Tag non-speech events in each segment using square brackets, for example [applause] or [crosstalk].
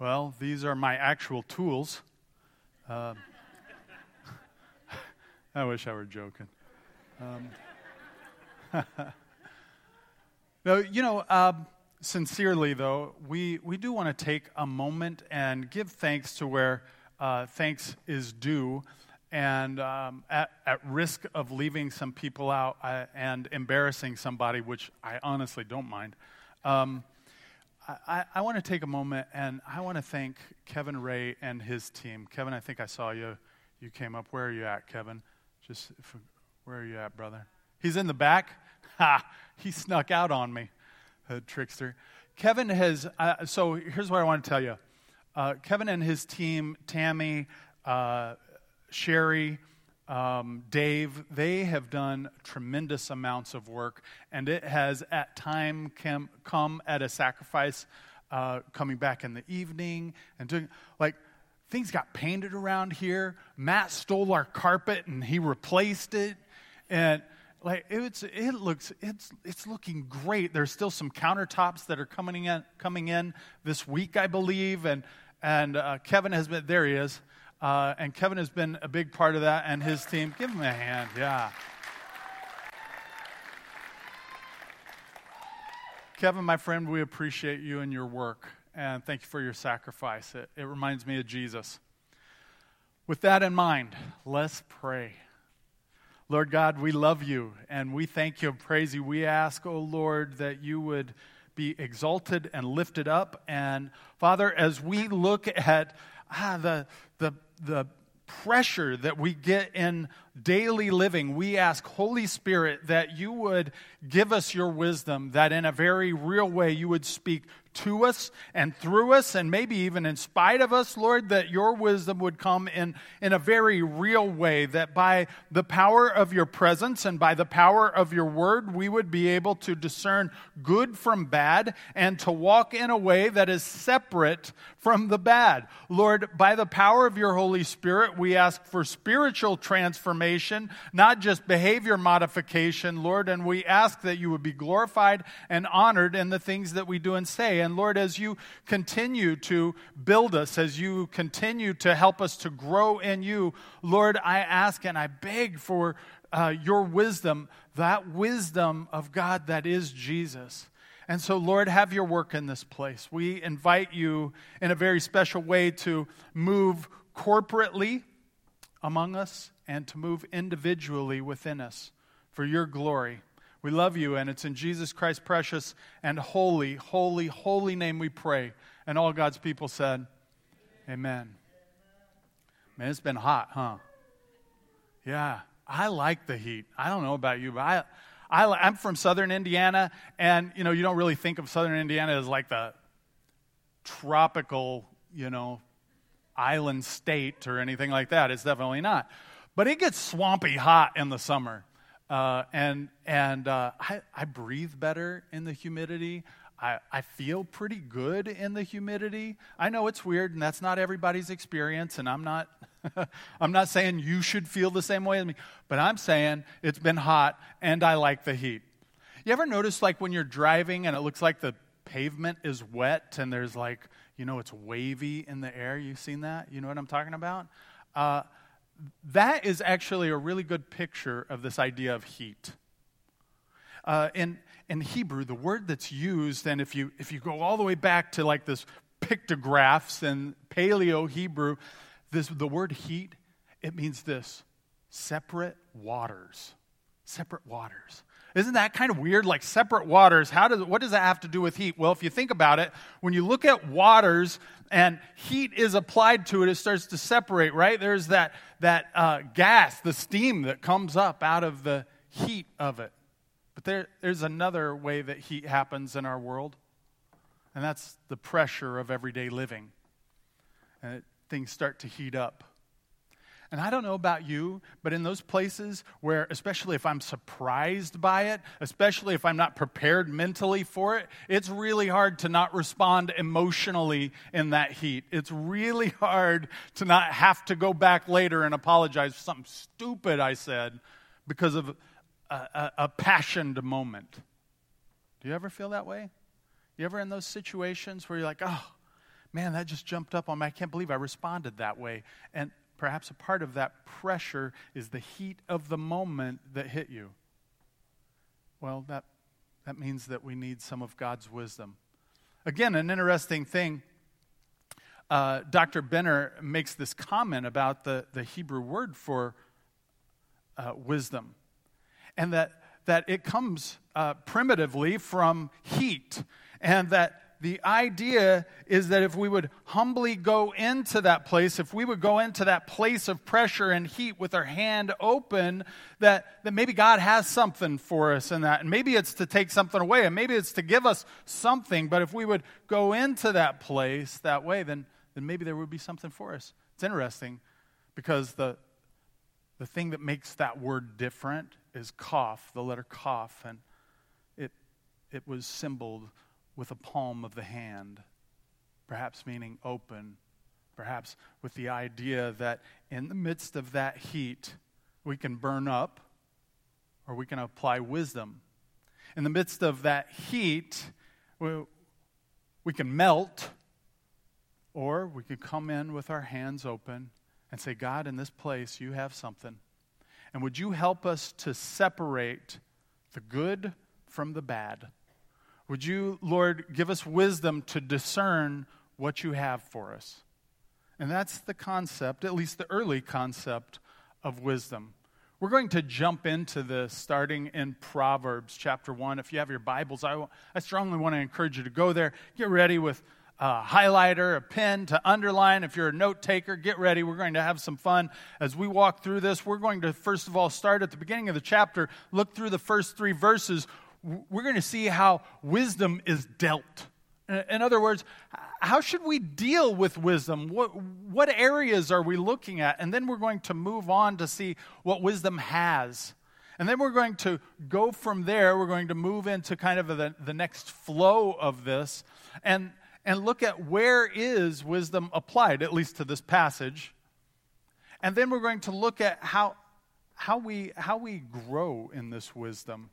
Well, these are my actual tools. Um, [laughs] I wish I were joking. Um, [laughs] you know, um, sincerely though, we, we do want to take a moment and give thanks to where uh, thanks is due. And um, at, at risk of leaving some people out uh, and embarrassing somebody, which I honestly don't mind, um, I, I want to take a moment and I want to thank Kevin Ray and his team. Kevin, I think I saw you. You came up. Where are you at, Kevin? Just if, where are you at, brother? He's in the back. [laughs] Ha! He snuck out on me, trickster. Kevin has. Uh, so here's what I want to tell you. Uh, Kevin and his team, Tammy, uh, Sherry, um, Dave, they have done tremendous amounts of work, and it has at time come, come at a sacrifice, uh, coming back in the evening and doing like things got painted around here. Matt stole our carpet and he replaced it, and like it's it looks it's it's looking great. There's still some countertops that are coming in coming in this week, I believe, and and uh, Kevin has been there. He is. Uh, and Kevin has been a big part of that and his team. Give him a hand, yeah. Kevin, my friend, we appreciate you and your work, and thank you for your sacrifice. It, it reminds me of Jesus. With that in mind, let's pray. Lord God, we love you and we thank you and praise you. We ask, oh Lord, that you would be exalted and lifted up. And Father, as we look at ah, the, the the pressure that we get in daily living, we ask, Holy Spirit, that you would give us your wisdom, that in a very real way you would speak to us and through us, and maybe even in spite of us, Lord, that your wisdom would come in, in a very real way, that by the power of your presence and by the power of your word, we would be able to discern good from bad and to walk in a way that is separate from the bad. Lord, by the power of your Holy Spirit, we ask for spiritual transformation, not just behavior modification, Lord, and we ask that you would be glorified and honored in the things that we do and say. And Lord, as you continue to build us, as you continue to help us to grow in you, Lord, I ask and I beg for uh, your wisdom, that wisdom of God that is Jesus. And so, Lord, have your work in this place. We invite you in a very special way to move corporately among us and to move individually within us for your glory. We love you, and it's in Jesus Christ's precious and holy, holy, holy name we pray. And all God's people said, Amen. Man, it's been hot, huh? Yeah, I like the heat. I don't know about you, but I, I, am from southern Indiana, and you know, you don't really think of southern Indiana as like the tropical, you know, island state or anything like that. It's definitely not. But it gets swampy hot in the summer. Uh, and and uh, I, I breathe better in the humidity. I, I feel pretty good in the humidity. I know it's weird, and that's not everybody's experience, and I'm not, [laughs] I'm not saying you should feel the same way as me, but I'm saying it's been hot, and I like the heat. You ever notice, like, when you're driving and it looks like the pavement is wet and there's like, you know, it's wavy in the air? You've seen that? You know what I'm talking about? Uh, that is actually a really good picture of this idea of heat. Uh, in, in Hebrew, the word that's used, and if you, if you go all the way back to like this pictographs and Paleo Hebrew, this, the word heat, it means this separate waters. Separate waters. Isn't that kind of weird? Like separate waters. How does, what does that have to do with heat? Well, if you think about it, when you look at waters and heat is applied to it, it starts to separate, right? There's that, that uh, gas, the steam that comes up out of the heat of it. But there, there's another way that heat happens in our world, and that's the pressure of everyday living. And it, things start to heat up. And I don't know about you, but in those places where, especially if I'm surprised by it, especially if I'm not prepared mentally for it, it's really hard to not respond emotionally in that heat. It's really hard to not have to go back later and apologize for something stupid I said because of a, a, a passioned moment. Do you ever feel that way? You ever in those situations where you're like, oh, man, that just jumped up on me. I can't believe I responded that way. And perhaps a part of that pressure is the heat of the moment that hit you. Well, that, that means that we need some of God's wisdom. Again, an interesting thing. Uh, Dr. Benner makes this comment about the, the Hebrew word for uh, wisdom, and that, that it comes uh, primitively from heat, and that the idea is that if we would humbly go into that place, if we would go into that place of pressure and heat with our hand open, that, that maybe God has something for us in that. And maybe it's to take something away, and maybe it's to give us something. But if we would go into that place that way, then, then maybe there would be something for us. It's interesting because the, the thing that makes that word different is kaph, the letter kaph. And it, it was symboled with a palm of the hand, perhaps meaning open, perhaps with the idea that in the midst of that heat, we can burn up or we can apply wisdom. In the midst of that heat, we, can melt or we can come in with our hands open and say, God, in this place, you have something. And would you help us to separate the good from the bad? Would you, Lord, give us wisdom to discern what you have for us? And that's the concept, at least the early concept of wisdom. We're going to jump into this starting in Proverbs chapter 1. If you have your Bibles, I, I strongly want to encourage you to go there. Get ready with a highlighter, a pen to underline. If you're a note taker, get ready. We're going to have some fun as we walk through this. We're going to, first of all, start at the beginning of the chapter, look through the first three verses we're going to see how wisdom is dealt. In other words, how should we deal with wisdom? What, what areas are we looking at? And then we're going to move on to see what wisdom has. And then we're going to go from there. We're going to move into kind of the, the next flow of this and, and look at where is wisdom applied, at least to this passage. And then we're going to look at how, how, we, how we grow in this wisdom.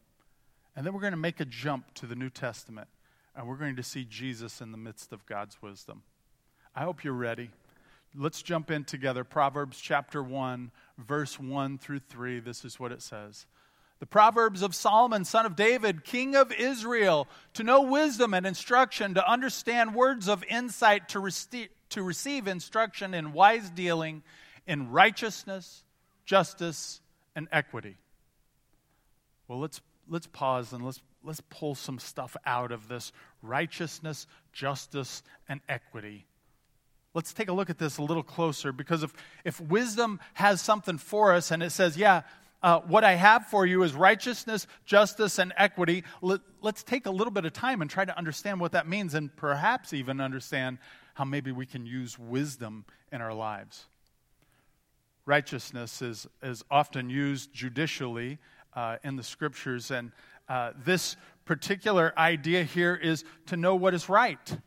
And then we're going to make a jump to the New Testament, and we're going to see Jesus in the midst of God's wisdom. I hope you're ready. Let's jump in together. Proverbs chapter 1, verse 1 through 3. This is what it says. The Proverbs of Solomon, son of David, king of Israel, to know wisdom and instruction, to understand words of insight, to, rece- to receive instruction in wise dealing, in righteousness, justice, and equity. Well, let's let's pause and let's, let's pull some stuff out of this righteousness, justice, and equity. Let's take a look at this a little closer because if, if wisdom has something for us and it says, yeah, uh, what I have for you is righteousness, justice, and equity, let, let's take a little bit of time and try to understand what that means and perhaps even understand how maybe we can use wisdom in our lives. Righteousness is, is often used judicially uh, in the scriptures. And uh, this particular idea here is to know what is right.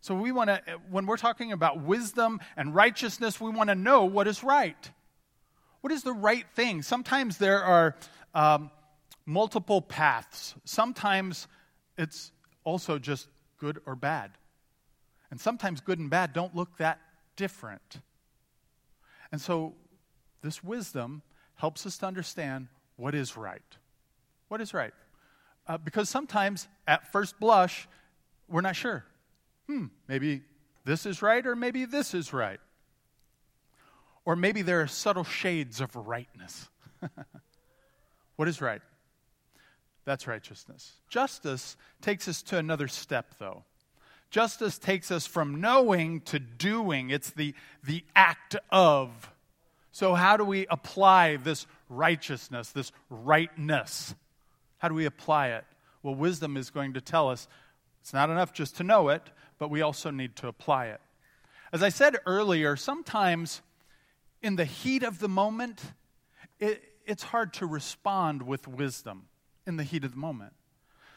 So we want to, when we're talking about wisdom and righteousness, we want to know what is right. What is the right thing? Sometimes there are um, multiple paths. Sometimes it's also just good or bad. And sometimes good and bad don't look that different. And so this wisdom helps us to understand what is right? What is right? Uh, because sometimes at first blush, we're not sure. Hmm, maybe this is right or maybe this is right. Or maybe there are subtle shades of rightness. [laughs] what is right? That's righteousness. Justice takes us to another step, though. Justice takes us from knowing to doing, it's the, the act of. So, how do we apply this righteousness, this rightness? How do we apply it? Well, wisdom is going to tell us it's not enough just to know it, but we also need to apply it. As I said earlier, sometimes in the heat of the moment, it, it's hard to respond with wisdom in the heat of the moment.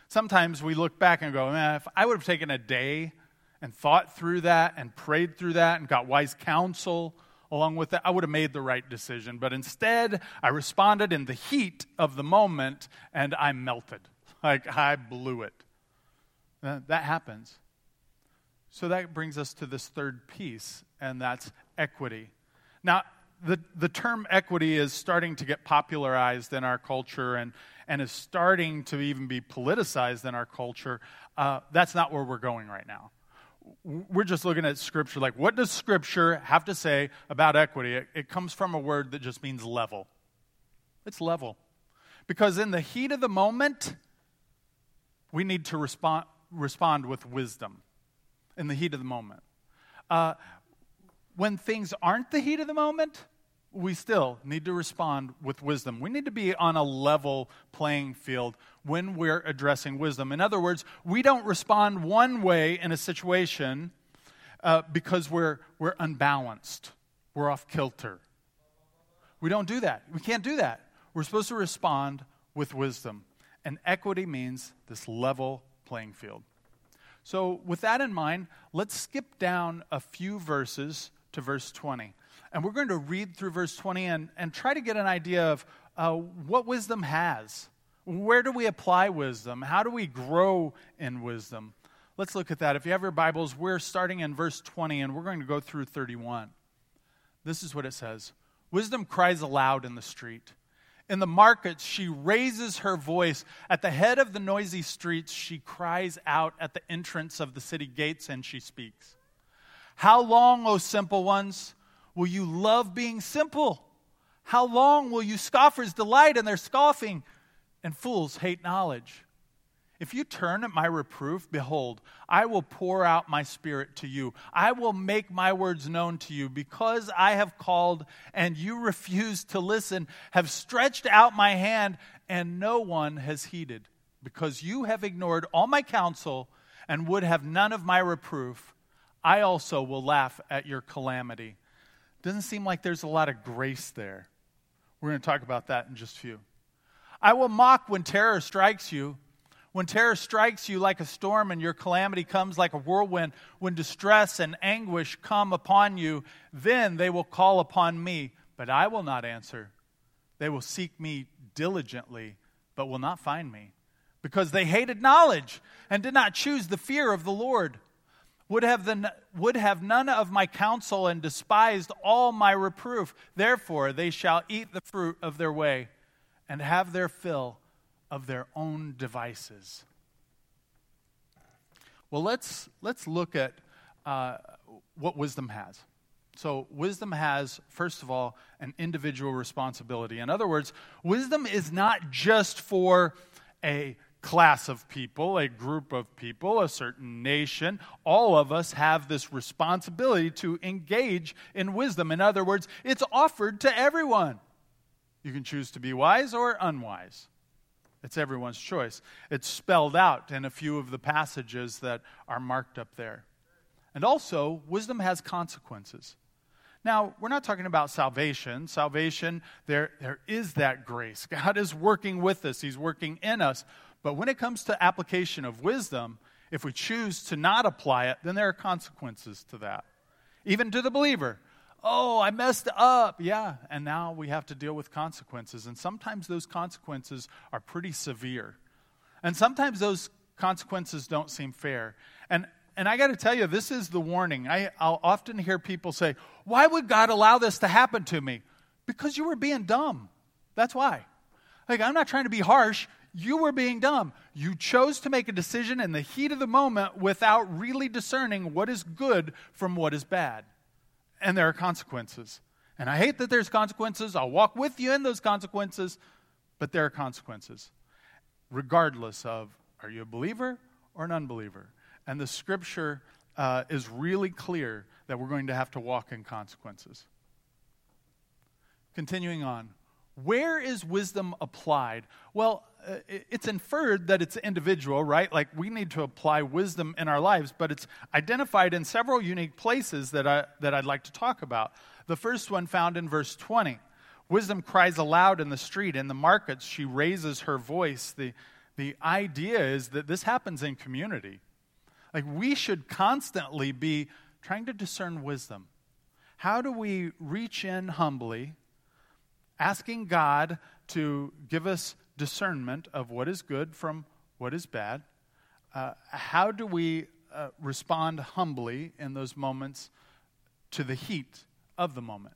Sometimes we look back and go, man, if I would have taken a day and thought through that and prayed through that and got wise counsel along with that, I would have made the right decision. But instead, I responded in the heat of the moment and I melted. [laughs] Like I blew it. That happens. So that brings us to this third piece, and that's equity. Now, the, the term equity is starting to get popularized in our culture and, and is starting to even be politicized in our culture. Uh, that's not where we're going right now. We're just looking at Scripture like, what does Scripture have to say about equity? It, it comes from a word that just means level. It's level. Because in the heat of the moment, we need to respond, respond with wisdom in the heat of the moment. Uh, when things aren't the heat of the moment, we still need to respond with wisdom. We need to be on a level playing field when we're addressing wisdom. In other words, we don't respond one way in a situation uh, because we're, we're unbalanced, we're off kilter. We don't do that. We can't do that. We're supposed to respond with wisdom. And equity means this level playing field. So, with that in mind, let's skip down a few verses to verse 20. And we're going to read through verse 20 and, and try to get an idea of uh, what wisdom has. Where do we apply wisdom? How do we grow in wisdom? Let's look at that. If you have your Bibles, we're starting in verse 20 and we're going to go through 31. This is what it says Wisdom cries aloud in the street. In the markets, she raises her voice. At the head of the noisy streets, she cries out at the entrance of the city gates and she speaks. How long, O simple ones, will you love being simple? How long will you scoffers delight in their scoffing and fools hate knowledge? If you turn at my reproof, behold, I will pour out my spirit to you. I will make my words known to you because I have called and you refuse to listen, have stretched out my hand and no one has heeded. Because you have ignored all my counsel and would have none of my reproof, I also will laugh at your calamity. Doesn't seem like there's a lot of grace there. We're going to talk about that in just a few. I will mock when terror strikes you when terror strikes you like a storm and your calamity comes like a whirlwind, when distress and anguish come upon you, then they will call upon me, but I will not answer. They will seek me diligently, but will not find me, because they hated knowledge and did not choose the fear of the Lord. Would have, the, would have none of my counsel and despised all my reproof. Therefore, they shall eat the fruit of their way and have their fill of their own devices. Well, let's, let's look at uh, what wisdom has. So, wisdom has, first of all, an individual responsibility. In other words, wisdom is not just for a class of people, a group of people, a certain nation. All of us have this responsibility to engage in wisdom. In other words, it's offered to everyone. You can choose to be wise or unwise. It's everyone's choice. It's spelled out in a few of the passages that are marked up there. And also, wisdom has consequences. Now, we're not talking about salvation. Salvation, there, there is that grace. [laughs] God is working with us, He's working in us. But when it comes to application of wisdom, if we choose to not apply it, then there are consequences to that. Even to the believer. Oh, I messed up. Yeah. And now we have to deal with consequences. And sometimes those consequences are pretty severe. And sometimes those consequences don't seem fair. And, and I got to tell you, this is the warning. I, I'll often hear people say, Why would God allow this to happen to me? Because you were being dumb. That's why. Like, I'm not trying to be harsh. You were being dumb. You chose to make a decision in the heat of the moment without really discerning what is good from what is bad and there are consequences. And I hate that there's consequences. I'll walk with you in those consequences, but there are consequences, regardless of are you a believer or an unbeliever. And the scripture uh, is really clear that we're going to have to walk in consequences. Continuing on, where is wisdom applied? Well, uh, it's inferred that it's individual, right? Like we need to apply wisdom in our lives, but it's identified in several unique places that, I, that I'd like to talk about. The first one found in verse 20. Wisdom cries aloud in the street. In the markets, she raises her voice. The, the idea is that this happens in community. Like we should constantly be trying to discern wisdom. How do we reach in humbly, asking God to give us discernment of what is good from what is bad. Uh, how do we uh, respond humbly in those moments to the heat of the moment?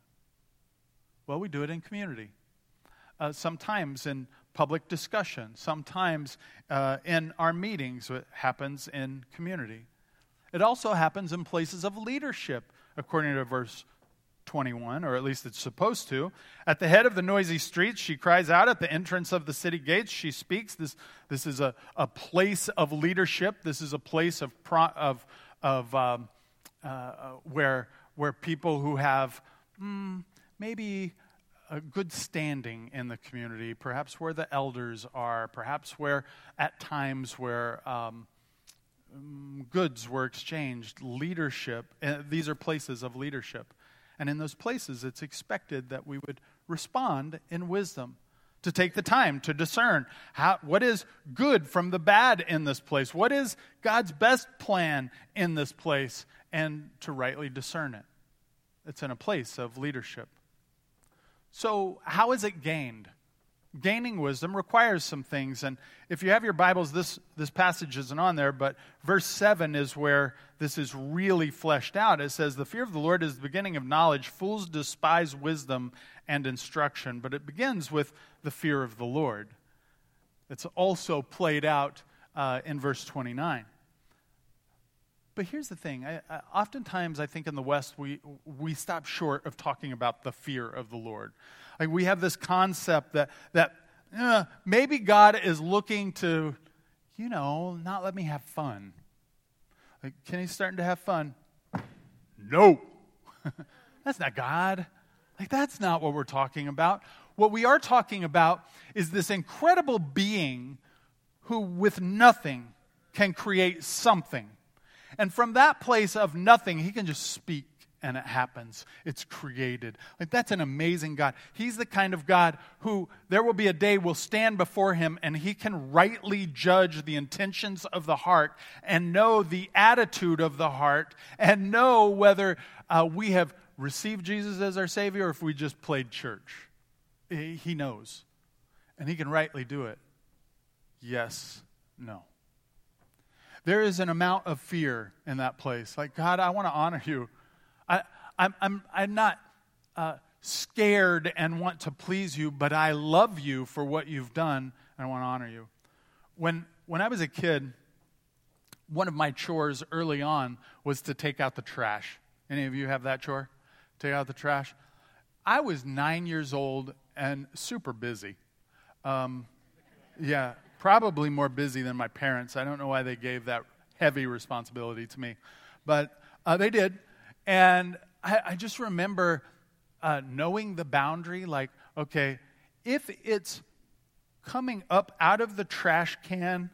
Well, we do it in community. Uh, sometimes in public discussion, sometimes uh, in our meetings, it happens in community. It also happens in places of leadership, according to verse 21, or at least it's supposed to. At the head of the noisy streets, she cries out. At the entrance of the city gates, she speaks. This, this is a, a place of leadership. This is a place of, pro, of, of um, uh, uh, where, where people who have mm, maybe a good standing in the community, perhaps where the elders are, perhaps where at times where um, mm, goods were exchanged, leadership. These are places of leadership. And in those places, it's expected that we would respond in wisdom, to take the time to discern how, what is good from the bad in this place, what is God's best plan in this place, and to rightly discern it. It's in a place of leadership. So, how is it gained? Gaining wisdom requires some things. And if you have your Bibles, this, this passage isn't on there, but verse 7 is where this is really fleshed out. It says, The fear of the Lord is the beginning of knowledge. Fools despise wisdom and instruction. But it begins with the fear of the Lord. It's also played out uh, in verse 29. But here's the thing. I, I, oftentimes, I think in the West, we, we stop short of talking about the fear of the Lord. Like we have this concept that, that uh, maybe God is looking to, you know, not let me have fun. Like, Kenny's starting to have fun. No. [laughs] that's not God. Like, that's not what we're talking about. What we are talking about is this incredible being who, with nothing, can create something. And from that place of nothing, he can just speak and it happens. It's created. Like that's an amazing God. He's the kind of God who there will be a day we'll stand before him and he can rightly judge the intentions of the heart and know the attitude of the heart and know whether uh, we have received Jesus as our Savior or if we just played church. He knows. And he can rightly do it. Yes, no. There is an amount of fear in that place. Like, God, I want to honor you. I, I'm, I'm, not uh, scared and want to please you, but I love you for what you've done and I want to honor you. When, when I was a kid, one of my chores early on was to take out the trash. Any of you have that chore? Take out the trash? I was nine years old and super busy. Um, yeah, probably more busy than my parents. I don't know why they gave that heavy responsibility to me, but uh, they did. And I, I just remember uh, knowing the boundary like, okay, if it's coming up out of the trash can,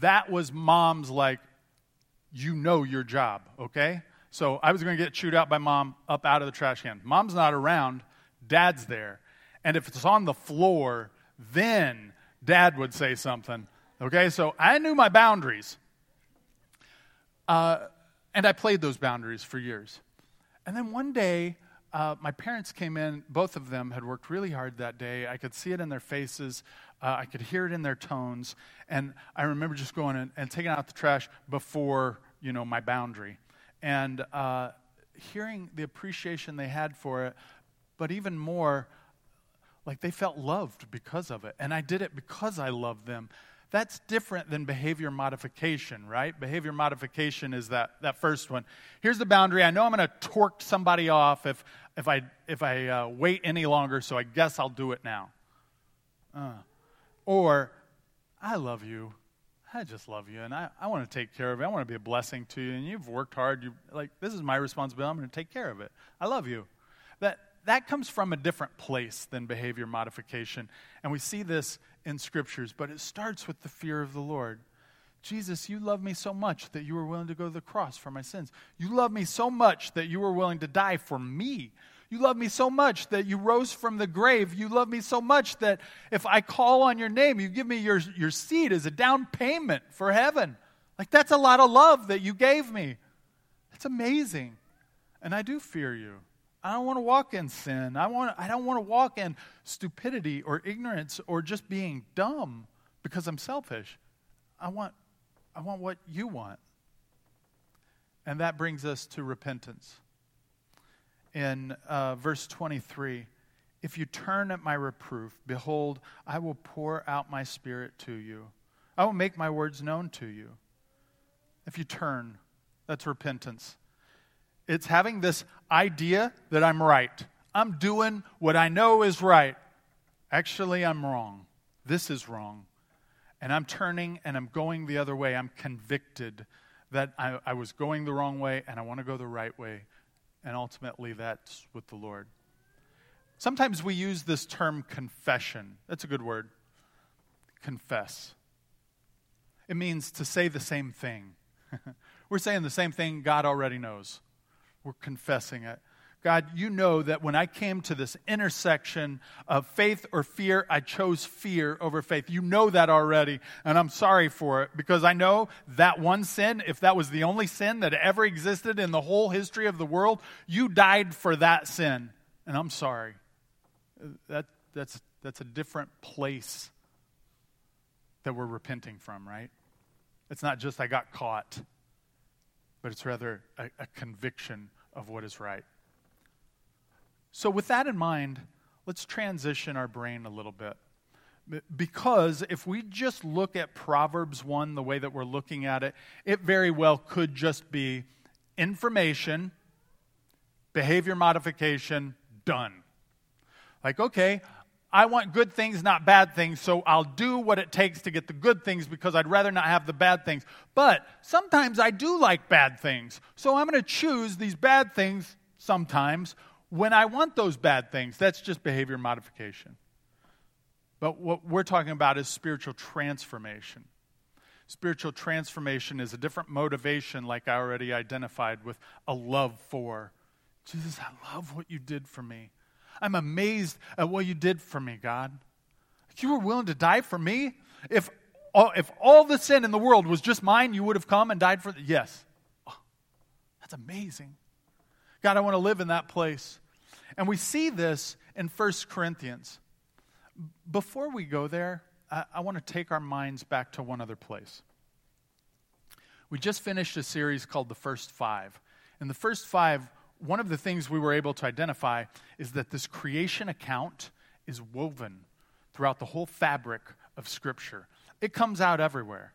that was mom's, like, you know your job, okay? So I was going to get chewed out by mom up out of the trash can. Mom's not around, dad's there. And if it's on the floor, then dad would say something. Okay, so I knew my boundaries. Uh, and I played those boundaries for years. And then one day, uh, my parents came in. Both of them had worked really hard that day. I could see it in their faces. Uh, I could hear it in their tones. And I remember just going and, and taking out the trash before, you know, my boundary. And uh, hearing the appreciation they had for it, but even more, like they felt loved because of it. And I did it because I loved them. That's different than behavior modification, right? Behavior modification is that, that first one. Here's the boundary. I know I'm going to torque somebody off if, if I, if I uh, wait any longer, so I guess I'll do it now. Uh, or, I love you. I just love you, and I, I want to take care of you. I want to be a blessing to you, and you've worked hard. You like this is my responsibility. I'm going to take care of it. I love you. That that comes from a different place than behavior modification. And we see this in scriptures, but it starts with the fear of the Lord. Jesus, you love me so much that you were willing to go to the cross for my sins. You love me so much that you were willing to die for me. You love me so much that you rose from the grave. You love me so much that if I call on your name, you give me your, your seed as a down payment for heaven. Like, that's a lot of love that you gave me. It's amazing. And I do fear you. I don't want to walk in sin. I, want, I don't want to walk in stupidity or ignorance or just being dumb because I'm selfish. I want, I want what you want. And that brings us to repentance. In uh, verse 23, if you turn at my reproof, behold, I will pour out my spirit to you. I will make my words known to you. If you turn, that's repentance. It's having this idea that I'm right. I'm doing what I know is right. Actually, I'm wrong. This is wrong. And I'm turning and I'm going the other way. I'm convicted that I, I was going the wrong way and I want to go the right way. And ultimately, that's with the Lord. Sometimes we use this term confession. That's a good word. Confess. It means to say the same thing. [laughs] We're saying the same thing God already knows. We're confessing it. God, you know that when I came to this intersection of faith or fear, I chose fear over faith. You know that already, and I'm sorry for it because I know that one sin, if that was the only sin that ever existed in the whole history of the world, you died for that sin, and I'm sorry that, that's, that's a different place that we're repenting from, right? It's not just I got caught, but it's rather a, a conviction of what is right. So, with that in mind, let's transition our brain a little bit. Because if we just look at Proverbs 1 the way that we're looking at it, it very well could just be information, behavior modification, done. Like, okay, I want good things, not bad things, so I'll do what it takes to get the good things because I'd rather not have the bad things. But sometimes I do like bad things, so I'm going to choose these bad things sometimes when I want those bad things. That's just behavior modification. But what we're talking about is spiritual transformation. Spiritual transformation is a different motivation, like I already identified, with a love for. Jesus, I love what you did for me. I'm amazed at what you did for me, God. You were willing to die for me? If all, if all the sin in the world was just mine, you would have come and died for the, yes. Oh, that's amazing. God, I want to live in that place. And we see this in 1 Corinthians. Before we go there, I, I want to take our minds back to one other place. We just finished a series called The First Five. And the first five, one of the things we were able to identify is that this creation account is woven throughout the whole fabric of Scripture. It comes out everywhere.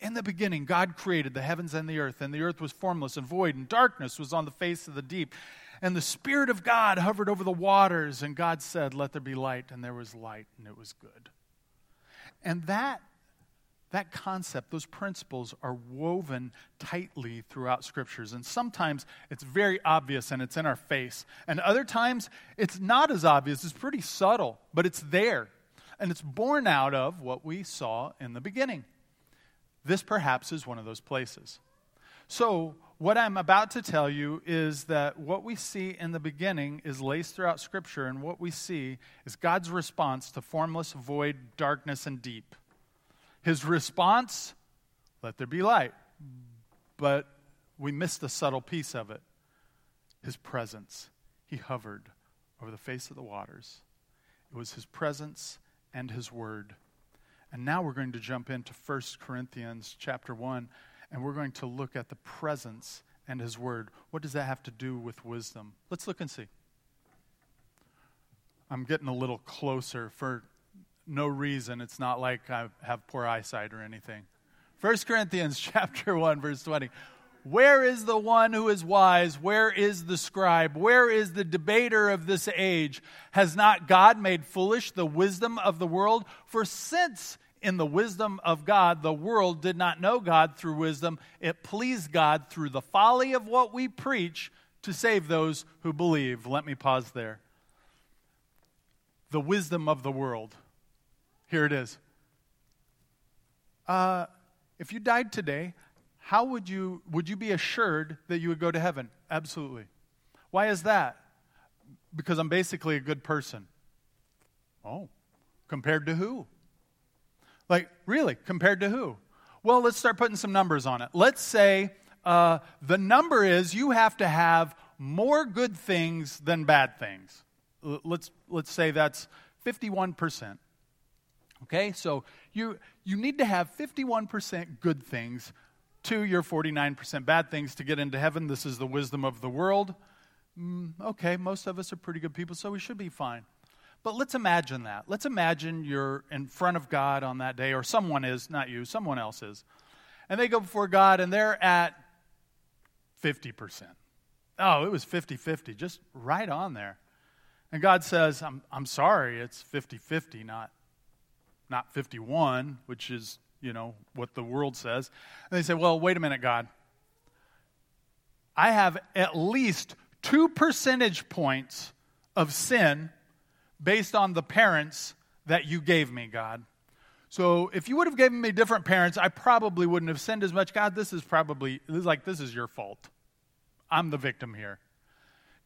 In the beginning, God created the heavens and the earth, and the earth was formless and void, and darkness was on the face of the deep. And the Spirit of God hovered over the waters, and God said, Let there be light, and there was light, and it was good. And that that concept, those principles are woven tightly throughout scriptures. And sometimes it's very obvious and it's in our face. And other times it's not as obvious, it's pretty subtle, but it's there. And it's born out of what we saw in the beginning. This perhaps is one of those places. So, what I'm about to tell you is that what we see in the beginning is laced throughout Scripture, and what we see is God's response to formless, void, darkness, and deep. His response, let there be light. But we missed the subtle piece of it his presence. He hovered over the face of the waters. It was his presence and his word. And now we're going to jump into 1 Corinthians chapter 1 and we're going to look at the presence and his word. What does that have to do with wisdom? Let's look and see. I'm getting a little closer for no reason. It's not like I have poor eyesight or anything. 1 Corinthians [laughs] chapter 1 verse 20. Where is the one who is wise? Where is the scribe? Where is the debater of this age? Has not God made foolish the wisdom of the world? For since in the wisdom of God the world did not know God through wisdom, it pleased God through the folly of what we preach to save those who believe. Let me pause there. The wisdom of the world. Here it is. Uh, if you died today, how would you would you be assured that you would go to heaven? Absolutely. Why is that? Because I'm basically a good person. Oh, compared to who? Like, really, compared to who? Well, let's start putting some numbers on it. Let's say uh, the number is you have to have more good things than bad things. Let's, let's say that's 51%. Okay, so you, you need to have 51% good things to you're 49% bad things to get into heaven. This is the wisdom of the world. Mm, okay, most of us are pretty good people, so we should be fine. But let's imagine that. Let's imagine you're in front of God on that day, or someone is, not you, someone else is. And they go before God and they're at 50%. Oh, it was 50 50, just right on there. And God says, I'm, I'm sorry, it's 50 50, not, not 51, which is, you know, what the world says. And they say, Well, wait a minute, God. I have at least two percentage points of sin based on the parents that you gave me, God. So if you would have given me different parents, I probably wouldn't have sinned as much. God, this is probably this is like this is your fault. I'm the victim here.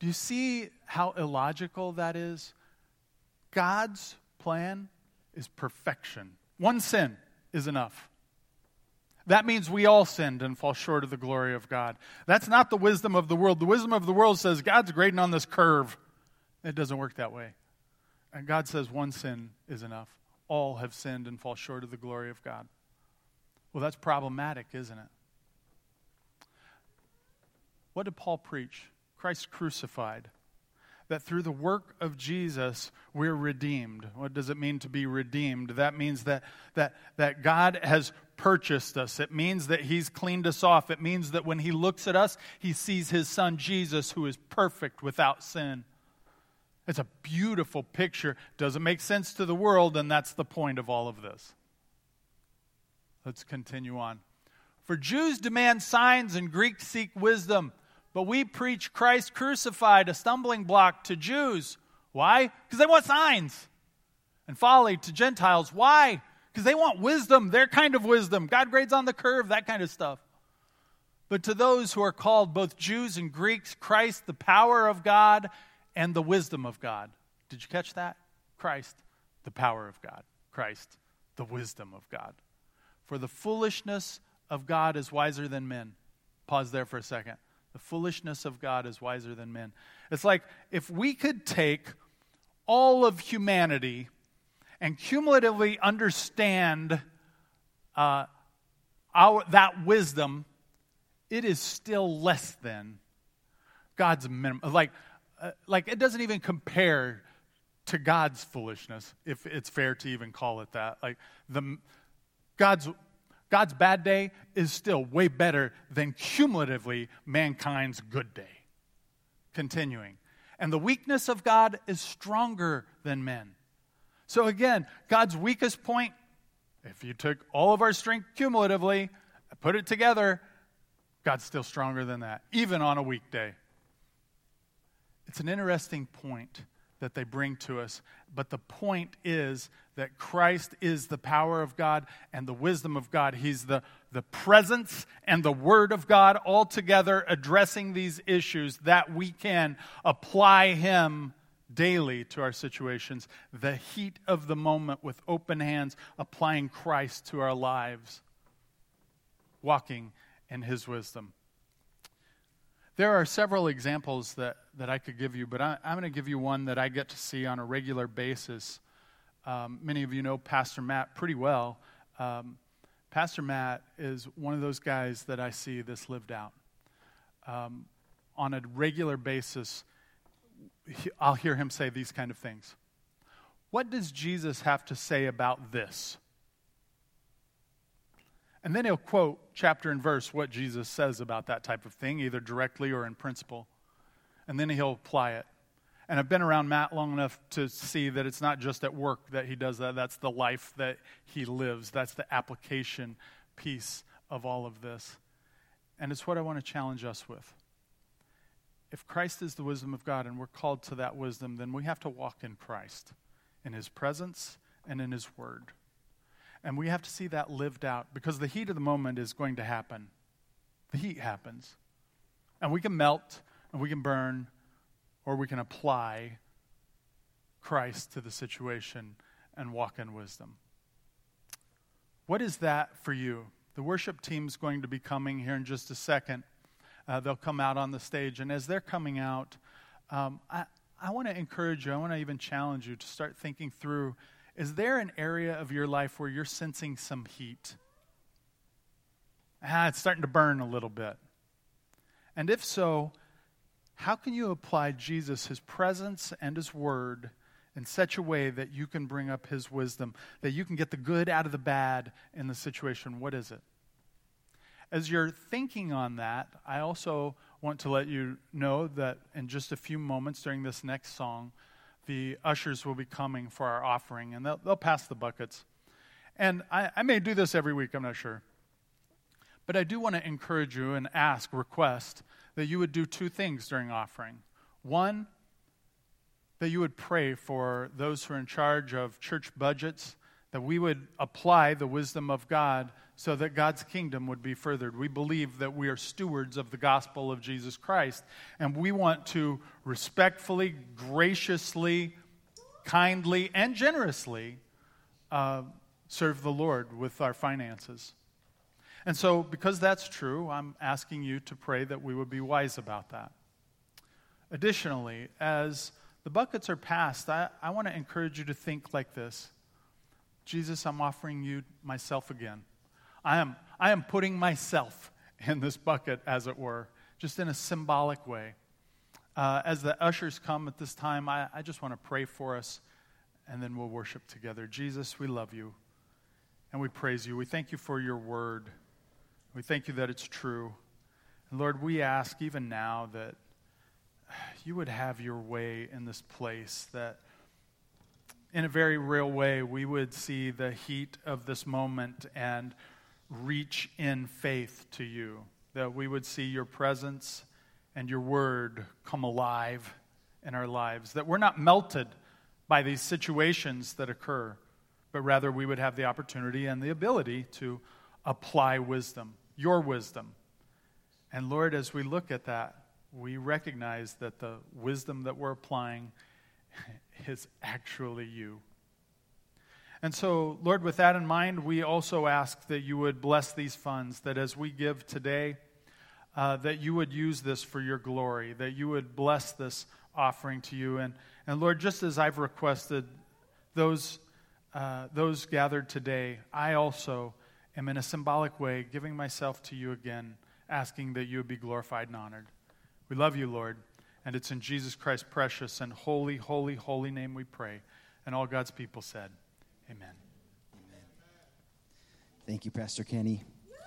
Do you see how illogical that is? God's plan is perfection. One sin is enough. That means we all sinned and fall short of the glory of God. That's not the wisdom of the world. The wisdom of the world says God's grading on this curve. It doesn't work that way. And God says one sin is enough. All have sinned and fall short of the glory of God. Well, that's problematic, isn't it? What did Paul preach? Christ crucified. That through the work of Jesus, we're redeemed. What does it mean to be redeemed? That means that, that, that God has purchased us. It means that He's cleaned us off. It means that when He looks at us, He sees His Son Jesus, who is perfect without sin. It's a beautiful picture. Doesn't make sense to the world, and that's the point of all of this. Let's continue on. For Jews demand signs and Greeks seek wisdom. But we preach Christ crucified, a stumbling block to Jews. Why? Because they want signs. And folly to Gentiles. Why? Because they want wisdom, their kind of wisdom. God grades on the curve, that kind of stuff. But to those who are called, both Jews and Greeks, Christ, the power of God and the wisdom of God. Did you catch that? Christ, the power of God. Christ, the wisdom of God. For the foolishness of God is wiser than men. Pause there for a second. The foolishness of God is wiser than men. It's like if we could take all of humanity and cumulatively understand uh, our, that wisdom, it is still less than God's minimum. Like, uh, like it doesn't even compare to God's foolishness, if it's fair to even call it that. Like the God's God's bad day is still way better than cumulatively mankind's good day. Continuing. And the weakness of God is stronger than men. So again, God's weakest point, if you took all of our strength cumulatively, put it together, God's still stronger than that, even on a weekday. It's an interesting point that they bring to us. But the point is that Christ is the power of God and the wisdom of God. He's the, the presence and the Word of God all together addressing these issues that we can apply Him daily to our situations. The heat of the moment with open hands, applying Christ to our lives, walking in His wisdom. There are several examples that, that I could give you, but I, am going to give you one that I get to see on a regular basis. Um, many of you know Pastor Matt pretty well. Um, Pastor Matt is one of those guys that I see this lived out. Um, on a regular basis, he, I'll hear him say these kind of things. What does Jesus have to say about this? And then he'll quote chapter and verse what Jesus says about that type of thing, either directly or in principle. And then he'll apply it. And I've been around Matt long enough to see that it's not just at work that he does that, that's the life that he lives, that's the application piece of all of this. And it's what I want to challenge us with. If Christ is the wisdom of God and we're called to that wisdom, then we have to walk in Christ, in his presence and in his word. And we have to see that lived out because the heat of the moment is going to happen. The heat happens. And we can melt and we can burn or we can apply Christ to the situation and walk in wisdom. What is that for you? The worship team's going to be coming here in just a second. Uh, they'll come out on the stage. And as they're coming out, um, I, I want to encourage you, I want to even challenge you to start thinking through is there an area of your life where you're sensing some heat? Ah, it's starting to burn a little bit. And if so, how can you apply Jesus, his presence, and his word in such a way that you can bring up his wisdom, that you can get the good out of the bad in the situation? What is it? As you're thinking on that, I also want to let you know that in just a few moments during this next song, the ushers will be coming for our offering, and they'll, they'll pass the buckets. And I, I may do this every week, I'm not sure. But I do want to encourage you and ask, request, that you would do two things during offering. One, that you would pray for those who are in charge of church budgets, that we would apply the wisdom of God so that God's kingdom would be furthered. We believe that we are stewards of the gospel of Jesus Christ, and we want to respectfully, graciously, kindly, and generously uh, serve the Lord with our finances. And so, because that's true, I'm asking you to pray that we would be wise about that. Additionally, as the buckets are passed, I, I want to encourage you to think like this Jesus, I'm offering you myself again. I am, I am putting myself [laughs] in this bucket, as it were, just in a symbolic way. Uh, as the ushers come at this time, I, I just want to pray for us, and then we'll worship together. Jesus, we love you, and we praise you. We thank you for your word. We thank you that it's true. And Lord, we ask even now that you would have your way in this place, that in a very real way we would see the heat of this moment and reach in faith to you, that we would see your presence and your word come alive in our lives, that we're not melted by these situations that occur, but rather we would have the opportunity and the ability to apply wisdom, your wisdom. And Lord, as we look at that, we recognize that the wisdom that we're applying [laughs] is actually you. And so, Lord, with that in mind, we also ask that you would bless these funds, that as we give today, uh, that you would use this for your glory, that you would bless this offering to you. And, and Lord, just as I've requested those, uh, those gathered today, I also am in a symbolic way giving myself to you again, asking that you would be glorified and honored. We love you, Lord, and it's in Jesus Christ's precious and holy, holy, holy name we pray. And all God's people said, Amen. Amen. Thank you, Pastor Kenny.